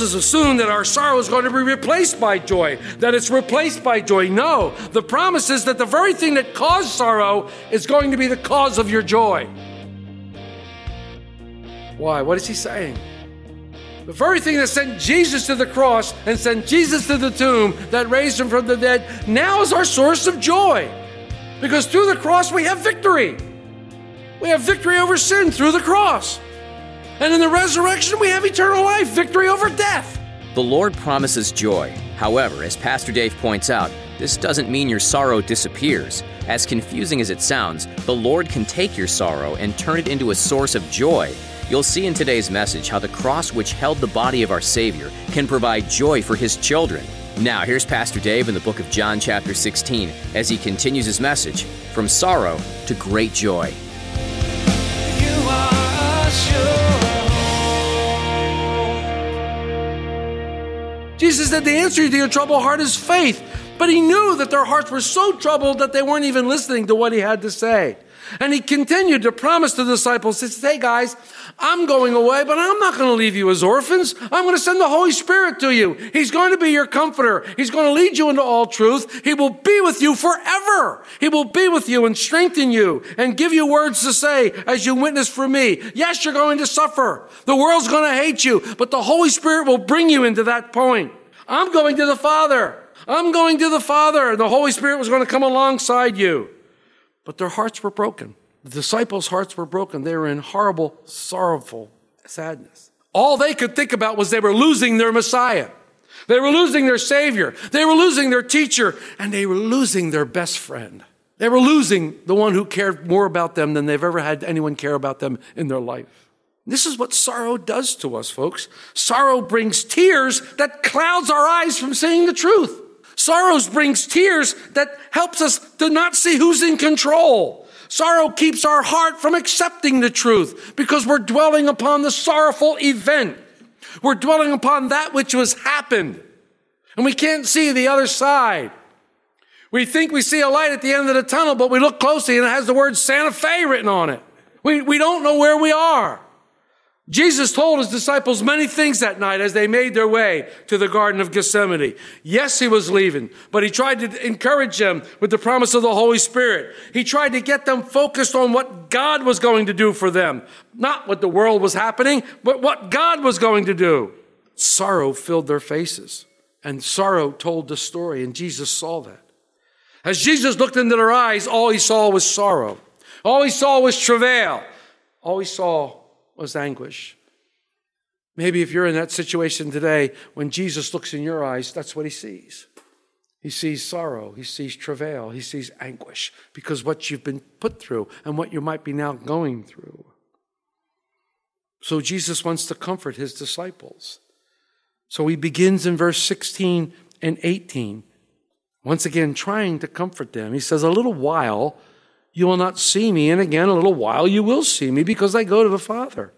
Moses assumed that our sorrow is going to be replaced by joy, that it's replaced by joy. No, the promise is that the very thing that caused sorrow is going to be the cause of your joy. Why? What is he saying? The very thing that sent Jesus to the cross and sent Jesus to the tomb that raised him from the dead now is our source of joy. Because through the cross we have victory. We have victory over sin through the cross. And in the resurrection, we have eternal life, victory over death. The Lord promises joy. However, as Pastor Dave points out, this doesn't mean your sorrow disappears. As confusing as it sounds, the Lord can take your sorrow and turn it into a source of joy. You'll see in today's message how the cross which held the body of our Savior can provide joy for His children. Now, here's Pastor Dave in the book of John, chapter 16, as he continues his message from sorrow to great joy. You are assured. Jesus said the answer to your troubled heart is faith. But he knew that their hearts were so troubled that they weren't even listening to what he had to say. And he continued to promise the disciples, he said, Hey guys, I'm going away, but I'm not going to leave you as orphans. I'm going to send the Holy Spirit to you. He's going to be your comforter. He's going to lead you into all truth. He will be with you forever. He will be with you and strengthen you and give you words to say as you witness for me. Yes, you're going to suffer. The world's going to hate you, but the Holy Spirit will bring you into that point. I'm going to the Father. I'm going to the Father. The Holy Spirit was going to come alongside you. But their hearts were broken. The disciples' hearts were broken. They were in horrible, sorrowful sadness. All they could think about was they were losing their Messiah. They were losing their Savior. They were losing their teacher. And they were losing their best friend. They were losing the one who cared more about them than they've ever had anyone care about them in their life. This is what sorrow does to us, folks. Sorrow brings tears that clouds our eyes from seeing the truth. Sorrows brings tears that helps us to not see who's in control. Sorrow keeps our heart from accepting the truth because we're dwelling upon the sorrowful event. We're dwelling upon that which has happened. And we can't see the other side. We think we see a light at the end of the tunnel, but we look closely and it has the word Santa Fe written on it. We, we don't know where we are. Jesus told his disciples many things that night as they made their way to the Garden of Gethsemane. Yes, he was leaving, but he tried to encourage them with the promise of the Holy Spirit. He tried to get them focused on what God was going to do for them. Not what the world was happening, but what God was going to do. Sorrow filled their faces, and sorrow told the story, and Jesus saw that. As Jesus looked into their eyes, all he saw was sorrow. All he saw was travail. All he saw was anguish. Maybe if you're in that situation today, when Jesus looks in your eyes, that's what he sees. He sees sorrow, he sees travail, he sees anguish because what you've been put through and what you might be now going through. So Jesus wants to comfort his disciples. So he begins in verse 16 and 18, once again trying to comfort them. He says, A little while you will not see me, and again, a little while you will see me because I go to the Father.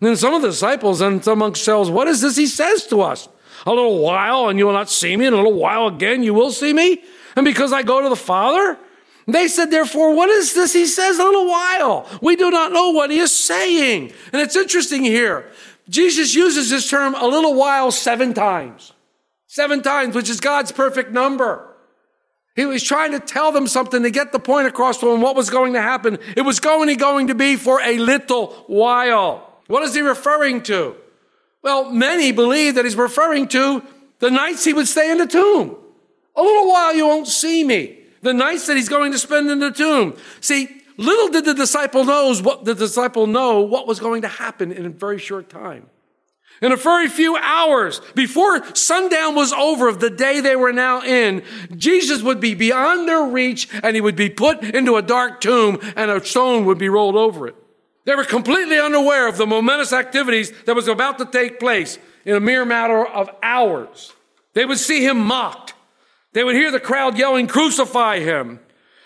And then some of the disciples and some amongst themselves, what is this he says to us? A little while and you will not see me, and a little while again you will see me? And because I go to the Father? They said, therefore, what is this he says a little while? We do not know what he is saying. And it's interesting here. Jesus uses this term a little while seven times. Seven times, which is God's perfect number. He was trying to tell them something to get the point across to them what was going to happen. It was going going to be for a little while. What is he referring to? Well, many believe that he's referring to the nights he would stay in the tomb. A little while you won't see me. The nights that he's going to spend in the tomb. See, little did the disciple knows what the disciple know what was going to happen in a very short time. In a very few hours, before sundown was over of the day they were now in, Jesus would be beyond their reach and he would be put into a dark tomb and a stone would be rolled over it. They were completely unaware of the momentous activities that was about to take place in a mere matter of hours. They would see him mocked. They would hear the crowd yelling, Crucify him.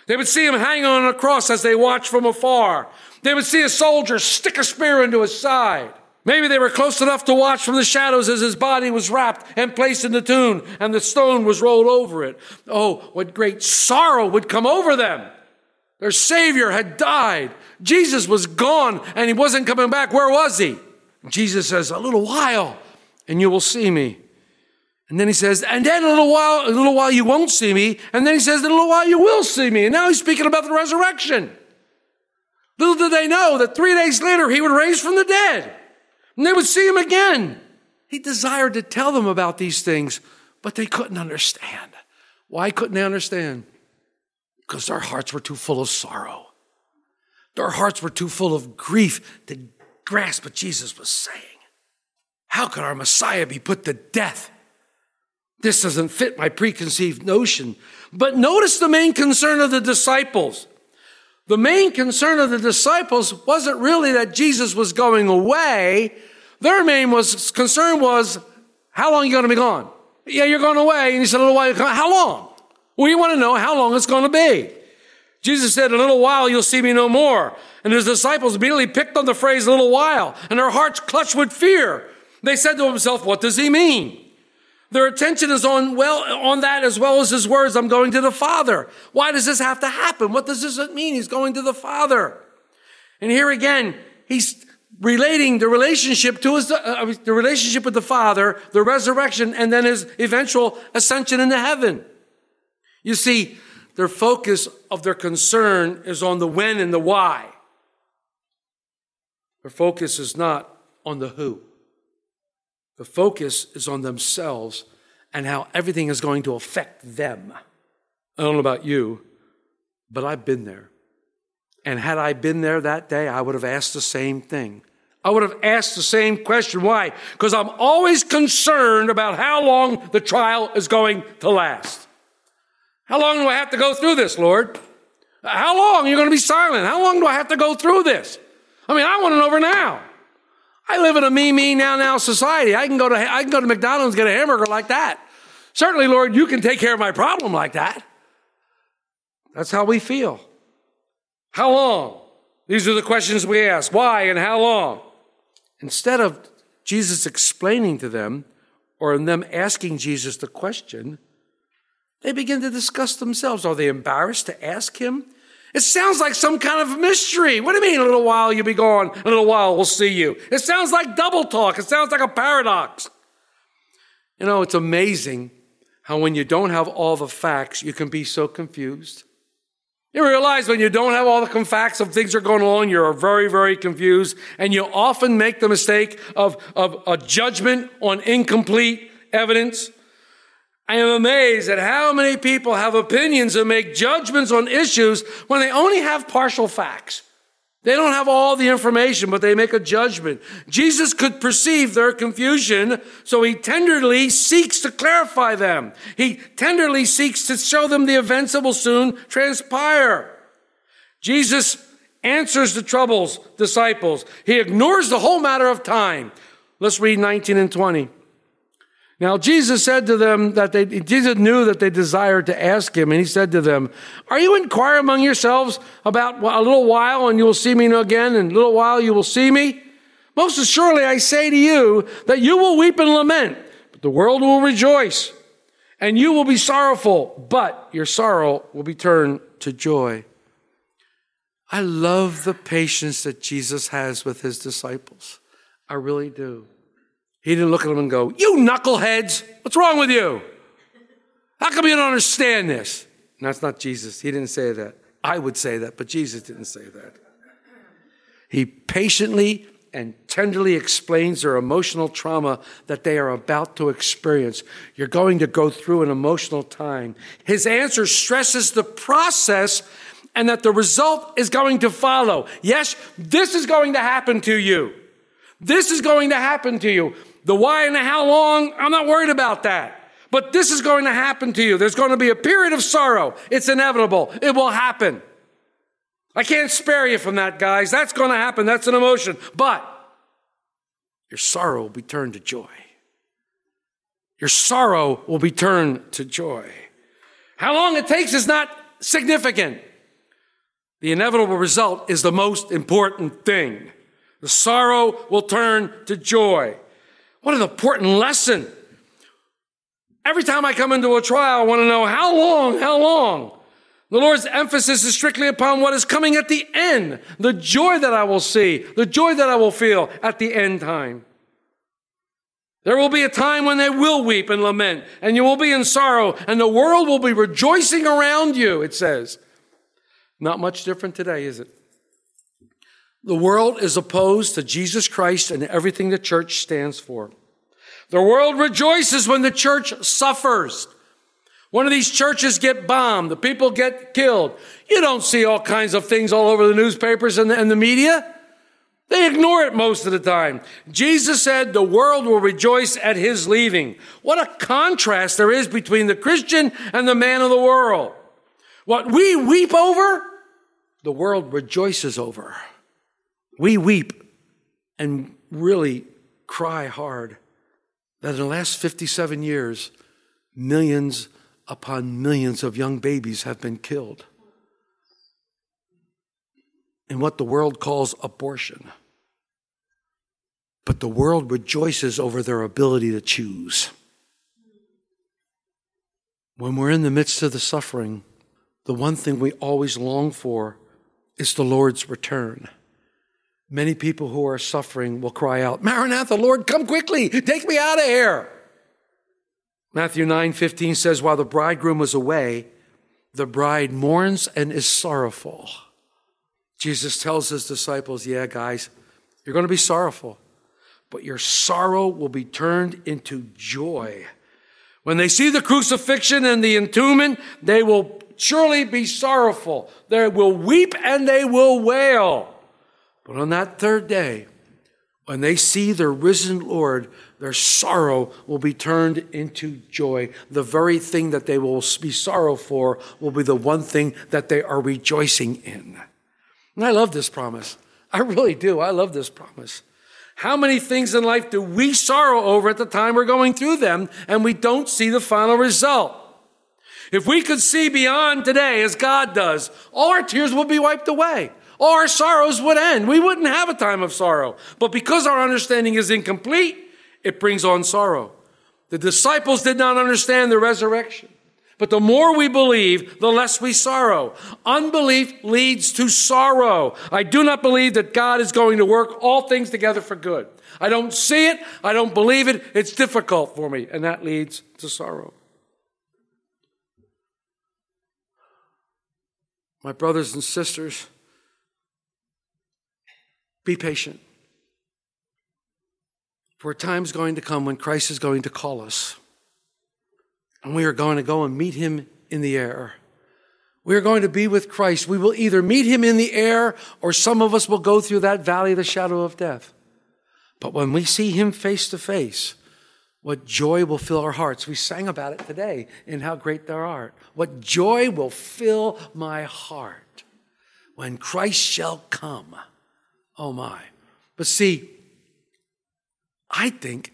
They would see him hang on a cross as they watched from afar. They would see a soldier stick a spear into his side. Maybe they were close enough to watch from the shadows as his body was wrapped and placed in the tomb and the stone was rolled over it. Oh, what great sorrow would come over them. Their Savior had died. Jesus was gone and he wasn't coming back. Where was he? Jesus says, A little while and you will see me. And then he says, and then a little while, a little while you won't see me. And then he says, a little while you will see me. And now he's speaking about the resurrection. Little did they know that three days later he would raise from the dead. And they would see him again. He desired to tell them about these things, but they couldn't understand. Why couldn't they understand? Because their hearts were too full of sorrow. Their hearts were too full of grief to grasp what Jesus was saying. How could our Messiah be put to death? This doesn't fit my preconceived notion. But notice the main concern of the disciples. The main concern of the disciples wasn't really that Jesus was going away. Their main was, concern was, how long are you going to be gone? Yeah, you're going away. And he said, a little while. How long? We want to know how long it's going to be. Jesus said, a little while you'll see me no more. And his disciples immediately picked on the phrase a little while, and their hearts clutched with fear. They said to themselves, what does he mean? Their attention is on well on that as well as his words, I'm going to the Father. Why does this have to happen? What does this mean? He's going to the Father. And here again, he's relating the relationship to his uh, the relationship with the Father, the resurrection, and then his eventual ascension into heaven. You see, their focus of their concern is on the when and the why. Their focus is not on the who. The focus is on themselves and how everything is going to affect them. I don't know about you, but I've been there. And had I been there that day, I would have asked the same thing. I would have asked the same question. Why? Because I'm always concerned about how long the trial is going to last. How long do I have to go through this, Lord? How long are you going to be silent? How long do I have to go through this? I mean, I want it over now. I live in a me, me, now, now society. I can go to, I can go to McDonald's and get a hamburger like that. Certainly, Lord, you can take care of my problem like that. That's how we feel. How long? These are the questions we ask. Why and how long? Instead of Jesus explaining to them or them asking Jesus the question, they begin to discuss themselves. Are they embarrassed to ask him? It sounds like some kind of mystery. What do you mean, a little while you'll be gone, a little while we'll see you? It sounds like double talk. It sounds like a paradox. You know, it's amazing how when you don't have all the facts, you can be so confused. You realize when you don't have all the facts of things are going on, you're very, very confused, and you often make the mistake of, of a judgment on incomplete evidence. I am amazed at how many people have opinions and make judgments on issues when they only have partial facts. They don't have all the information, but they make a judgment. Jesus could perceive their confusion, so he tenderly seeks to clarify them. He tenderly seeks to show them the events that will soon transpire. Jesus answers the troubles disciples. He ignores the whole matter of time. Let's read 19 and 20. Now, Jesus said to them that they, Jesus knew that they desired to ask him, and he said to them, Are you inquiring among yourselves about a little while and you will see me again, and a little while you will see me? Most assuredly, I say to you that you will weep and lament, but the world will rejoice, and you will be sorrowful, but your sorrow will be turned to joy. I love the patience that Jesus has with his disciples. I really do. He didn't look at them and go, You knuckleheads, what's wrong with you? How come you don't understand this? And that's not Jesus. He didn't say that. I would say that, but Jesus didn't say that. He patiently and tenderly explains their emotional trauma that they are about to experience. You're going to go through an emotional time. His answer stresses the process and that the result is going to follow. Yes, this is going to happen to you. This is going to happen to you. The why and the how long, I'm not worried about that. But this is going to happen to you. There's going to be a period of sorrow. It's inevitable. It will happen. I can't spare you from that, guys. That's going to happen. That's an emotion. But your sorrow will be turned to joy. Your sorrow will be turned to joy. How long it takes is not significant. The inevitable result is the most important thing. The sorrow will turn to joy. What an important lesson. Every time I come into a trial, I want to know how long, how long. The Lord's emphasis is strictly upon what is coming at the end, the joy that I will see, the joy that I will feel at the end time. There will be a time when they will weep and lament, and you will be in sorrow, and the world will be rejoicing around you, it says. Not much different today, is it? The world is opposed to Jesus Christ and everything the church stands for. The world rejoices when the church suffers. One of these churches get bombed, the people get killed. You don't see all kinds of things all over the newspapers and the, and the media. They ignore it most of the time. Jesus said the world will rejoice at his leaving. What a contrast there is between the Christian and the man of the world. What we weep over, the world rejoices over. We weep and really cry hard that in the last 57 years, millions upon millions of young babies have been killed in what the world calls abortion. But the world rejoices over their ability to choose. When we're in the midst of the suffering, the one thing we always long for is the Lord's return. Many people who are suffering will cry out, Maranatha, Lord, come quickly, take me out of here. Matthew 9 15 says, While the bridegroom was away, the bride mourns and is sorrowful. Jesus tells his disciples, Yeah, guys, you're going to be sorrowful, but your sorrow will be turned into joy. When they see the crucifixion and the entombment, they will surely be sorrowful. They will weep and they will wail. But on that third day, when they see their risen Lord, their sorrow will be turned into joy. The very thing that they will be sorrow for will be the one thing that they are rejoicing in. And I love this promise. I really do. I love this promise. How many things in life do we sorrow over at the time we're going through them and we don't see the final result? If we could see beyond today as God does, all our tears would be wiped away. All our sorrows would end. We wouldn't have a time of sorrow. But because our understanding is incomplete, it brings on sorrow. The disciples did not understand the resurrection. But the more we believe, the less we sorrow. Unbelief leads to sorrow. I do not believe that God is going to work all things together for good. I don't see it. I don't believe it. It's difficult for me. And that leads to sorrow. My brothers and sisters, be patient. For a time is going to come when Christ is going to call us. And we are going to go and meet him in the air. We are going to be with Christ. We will either meet him in the air or some of us will go through that valley of the shadow of death. But when we see him face to face, what joy will fill our hearts. We sang about it today in How Great Thou Art. What joy will fill my heart when Christ shall come. Oh my. But see, I think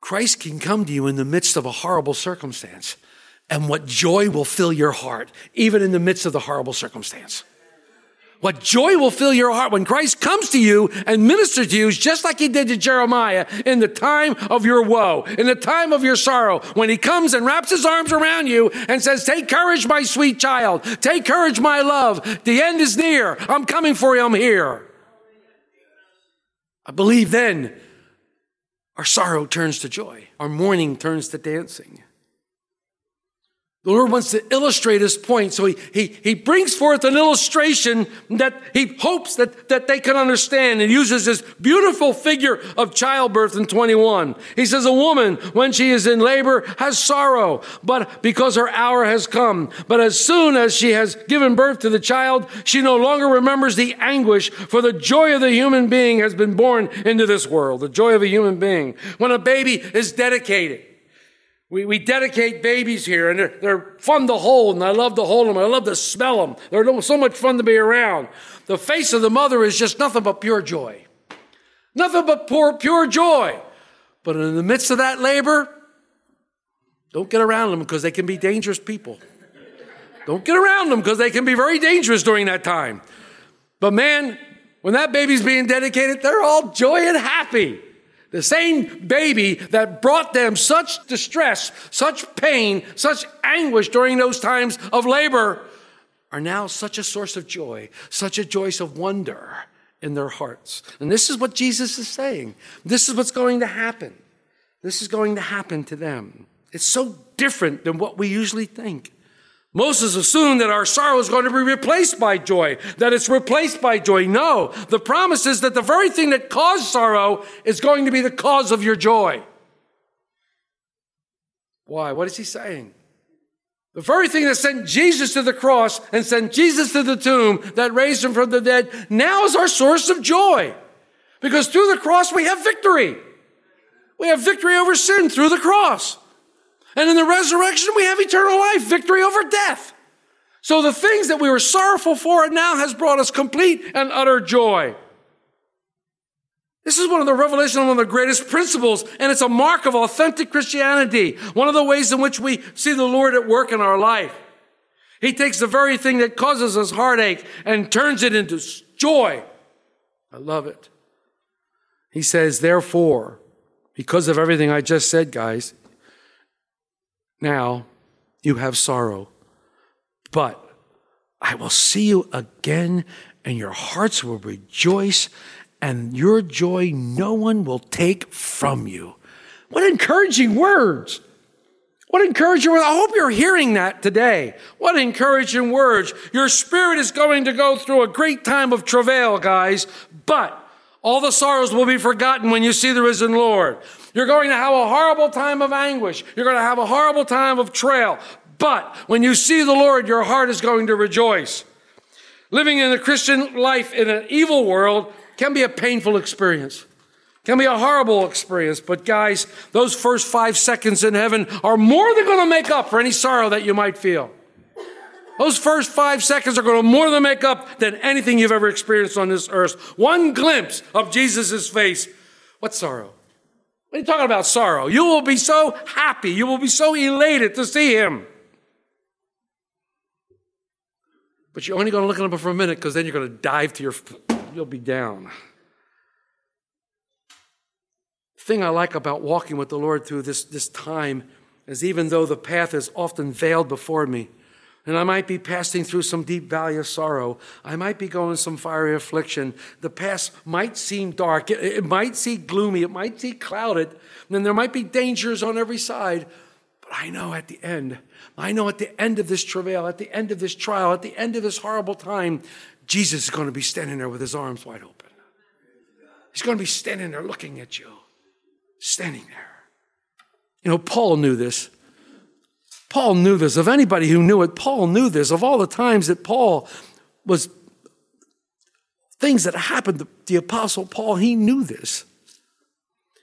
Christ can come to you in the midst of a horrible circumstance, and what joy will fill your heart, even in the midst of the horrible circumstance. What joy will fill your heart when Christ comes to you and ministers to you, just like he did to Jeremiah in the time of your woe, in the time of your sorrow, when he comes and wraps his arms around you and says, Take courage, my sweet child. Take courage, my love. The end is near. I'm coming for you. I'm here. I believe then our sorrow turns to joy, our mourning turns to dancing. The Lord wants to illustrate his point. So he, he, he brings forth an illustration that he hopes that, that they can understand and uses this beautiful figure of childbirth in 21. He says, a woman, when she is in labor, has sorrow, but because her hour has come. But as soon as she has given birth to the child, she no longer remembers the anguish for the joy of the human being has been born into this world. The joy of a human being. When a baby is dedicated, we, we dedicate babies here, and they're, they're fun to hold, and I love to hold them. I love to smell them. They're so much fun to be around. The face of the mother is just nothing but pure joy. Nothing but pure, pure joy. But in the midst of that labor, don't get around them because they can be dangerous people. Don't get around them because they can be very dangerous during that time. But man, when that baby's being dedicated, they're all joy and happy. The same baby that brought them such distress, such pain, such anguish during those times of labor are now such a source of joy, such a joy of wonder in their hearts. And this is what Jesus is saying. This is what's going to happen. This is going to happen to them. It's so different than what we usually think. Moses assumed that our sorrow is going to be replaced by joy, that it's replaced by joy. No, the promise is that the very thing that caused sorrow is going to be the cause of your joy. Why? What is he saying? The very thing that sent Jesus to the cross and sent Jesus to the tomb that raised him from the dead now is our source of joy. Because through the cross we have victory. We have victory over sin through the cross. And in the resurrection, we have eternal life, victory over death. So the things that we were sorrowful for now has brought us complete and utter joy. This is one of the revelations, one of the greatest principles, and it's a mark of authentic Christianity. One of the ways in which we see the Lord at work in our life. He takes the very thing that causes us heartache and turns it into joy. I love it. He says, therefore, because of everything I just said, guys, now you have sorrow, but I will see you again, and your hearts will rejoice, and your joy no one will take from you. What encouraging words! What encouraging words. I hope you're hearing that today. What encouraging words. Your spirit is going to go through a great time of travail, guys, but all the sorrows will be forgotten when you see the risen Lord. You're going to have a horrible time of anguish. You're going to have a horrible time of trail. But when you see the Lord, your heart is going to rejoice. Living in a Christian life in an evil world can be a painful experience. Can be a horrible experience, but guys, those first five seconds in heaven are more than going to make up for any sorrow that you might feel. Those first five seconds are going to more than make up than anything you've ever experienced on this earth. One glimpse of Jesus' face. What sorrow? What are you talking about sorrow? You will be so happy. You will be so elated to see him. But you're only going to look at him for a minute because then you're going to dive to your, you'll be down. Thing I like about walking with the Lord through this, this time is even though the path is often veiled before me, and I might be passing through some deep valley of sorrow. I might be going some fiery affliction. The past might seem dark. It, it might seem gloomy. It might seem clouded. And there might be dangers on every side. But I know at the end, I know at the end of this travail, at the end of this trial, at the end of this horrible time, Jesus is going to be standing there with his arms wide open. He's going to be standing there looking at you, standing there. You know, Paul knew this. Paul knew this. Of anybody who knew it, Paul knew this. Of all the times that Paul was, things that happened to the Apostle Paul, he knew this.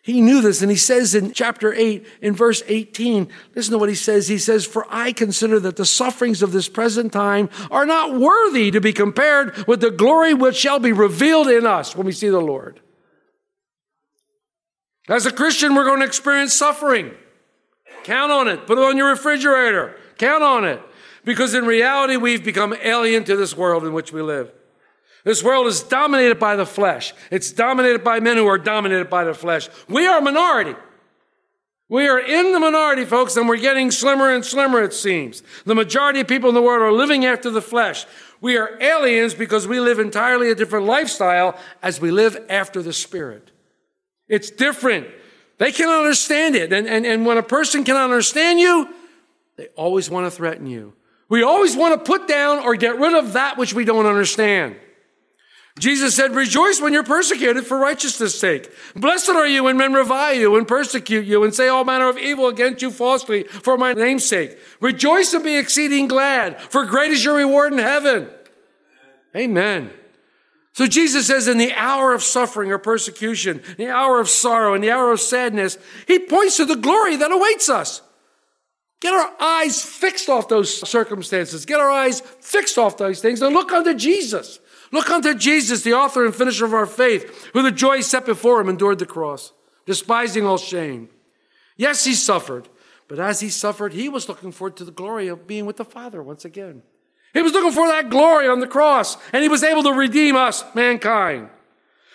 He knew this, and he says in chapter 8, in verse 18, listen to what he says. He says, For I consider that the sufferings of this present time are not worthy to be compared with the glory which shall be revealed in us when we see the Lord. As a Christian, we're going to experience suffering. Count on it. Put it on your refrigerator. Count on it. Because in reality, we've become alien to this world in which we live. This world is dominated by the flesh. It's dominated by men who are dominated by the flesh. We are a minority. We are in the minority, folks, and we're getting slimmer and slimmer, it seems. The majority of people in the world are living after the flesh. We are aliens because we live entirely a different lifestyle as we live after the spirit. It's different. They can understand it. And, and, and when a person can understand you, They always want to threaten you. We always want to put down or get rid of that which we don't understand. Jesus said, Rejoice when you're persecuted for righteousness' sake. Blessed are you when men revile you and persecute you and say all manner of evil against you falsely for my name's sake. Rejoice and be exceeding glad, for great is your reward in heaven. Amen. So Jesus says, in the hour of suffering or persecution, the hour of sorrow, and the hour of sadness, he points to the glory that awaits us. Get our eyes fixed off those circumstances. Get our eyes fixed off those things and look unto Jesus. Look unto Jesus, the author and finisher of our faith, who the joy set before him endured the cross, despising all shame. Yes, he suffered, but as he suffered, he was looking forward to the glory of being with the Father once again. He was looking for that glory on the cross, and he was able to redeem us, mankind.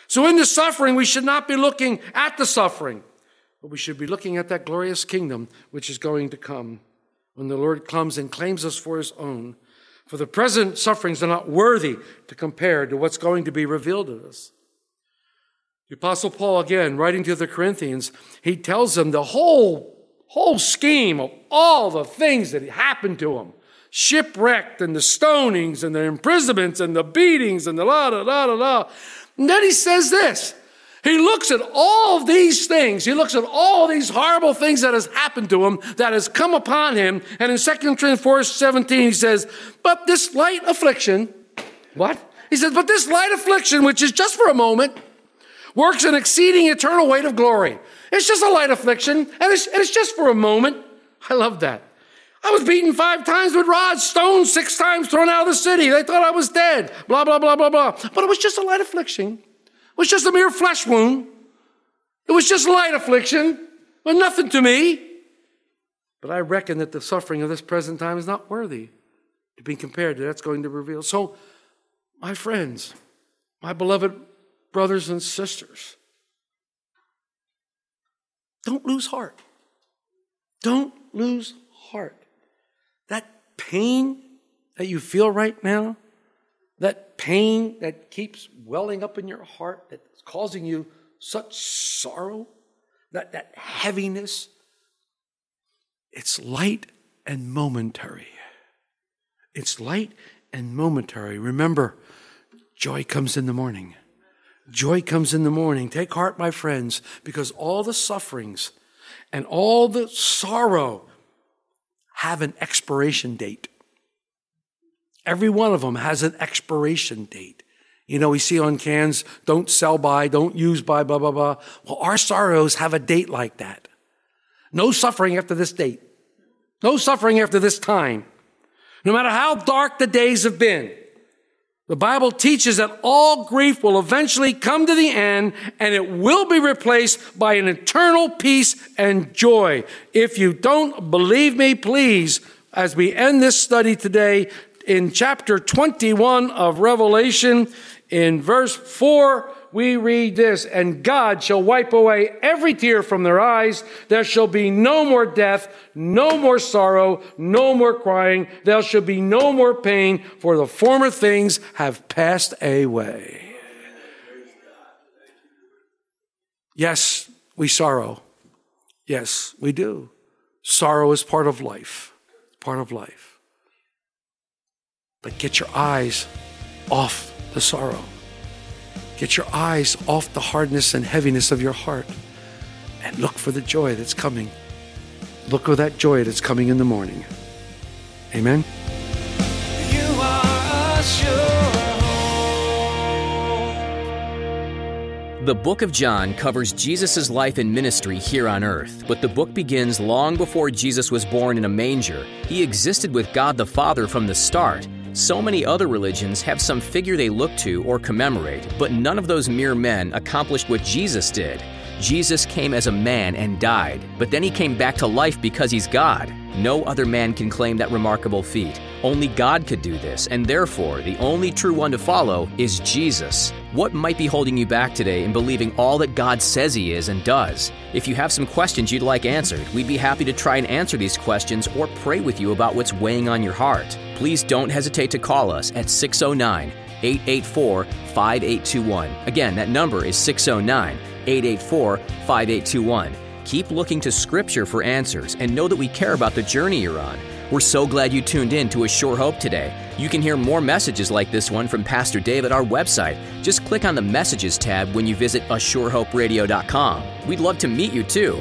So in the suffering, we should not be looking at the suffering, but we should be looking at that glorious kingdom which is going to come when the Lord comes and claims us for his own. For the present sufferings are not worthy to compare to what's going to be revealed to us. The Apostle Paul, again, writing to the Corinthians, he tells them the whole, whole scheme of all the things that happened to him shipwrecked and the stonings and the imprisonments and the beatings and the la da da da da. And then he says this. He looks at all these things. He looks at all these horrible things that has happened to him, that has come upon him. And in 2 Corinthians 4 17, he says, But this light affliction, what? He says, But this light affliction, which is just for a moment, works an exceeding eternal weight of glory. It's just a light affliction, and it's, and it's just for a moment. I love that. I was beaten five times with rods, stoned six times, thrown out of the city. They thought I was dead. Blah, blah, blah, blah, blah. But it was just a light affliction. It was just a mere flesh wound. It was just light affliction. But nothing to me. But I reckon that the suffering of this present time is not worthy to be compared to that's going to reveal. So, my friends, my beloved brothers and sisters, don't lose heart. Don't lose heart. That pain that you feel right now, that pain that keeps welling up in your heart, that's causing you such sorrow, that, that heaviness, it's light and momentary. It's light and momentary. Remember, joy comes in the morning. Joy comes in the morning. Take heart, my friends, because all the sufferings and all the sorrow have an expiration date. Every one of them has an expiration date. You know, we see on cans, don't sell by, don't use by, blah, blah, blah. Well, our sorrows have a date like that. No suffering after this date. No suffering after this time. No matter how dark the days have been. The Bible teaches that all grief will eventually come to the end and it will be replaced by an eternal peace and joy. If you don't believe me, please, as we end this study today, in chapter 21 of Revelation, in verse 4, we read this, and God shall wipe away every tear from their eyes. There shall be no more death, no more sorrow, no more crying. There shall be no more pain, for the former things have passed away. Yes, we sorrow. Yes, we do. Sorrow is part of life, part of life. But get your eyes off the sorrow. Get your eyes off the hardness and heaviness of your heart and look for the joy that's coming. Look for that joy that's coming in the morning. Amen. You are a. The book of John covers Jesus' life and ministry here on earth, but the book begins long before Jesus was born in a manger. He existed with God the Father from the start. So many other religions have some figure they look to or commemorate, but none of those mere men accomplished what Jesus did. Jesus came as a man and died, but then he came back to life because he's God. No other man can claim that remarkable feat. Only God could do this, and therefore, the only true one to follow is Jesus. What might be holding you back today in believing all that God says He is and does? If you have some questions you'd like answered, we'd be happy to try and answer these questions or pray with you about what's weighing on your heart. Please don't hesitate to call us at 609 884 5821. Again, that number is 609 884 5821. Keep looking to Scripture for answers and know that we care about the journey you're on. We're so glad you tuned in to A Sure Hope today. You can hear more messages like this one from Pastor Dave at our website. Just click on the Messages tab when you visit ASureHopeRadio.com. We'd love to meet you too.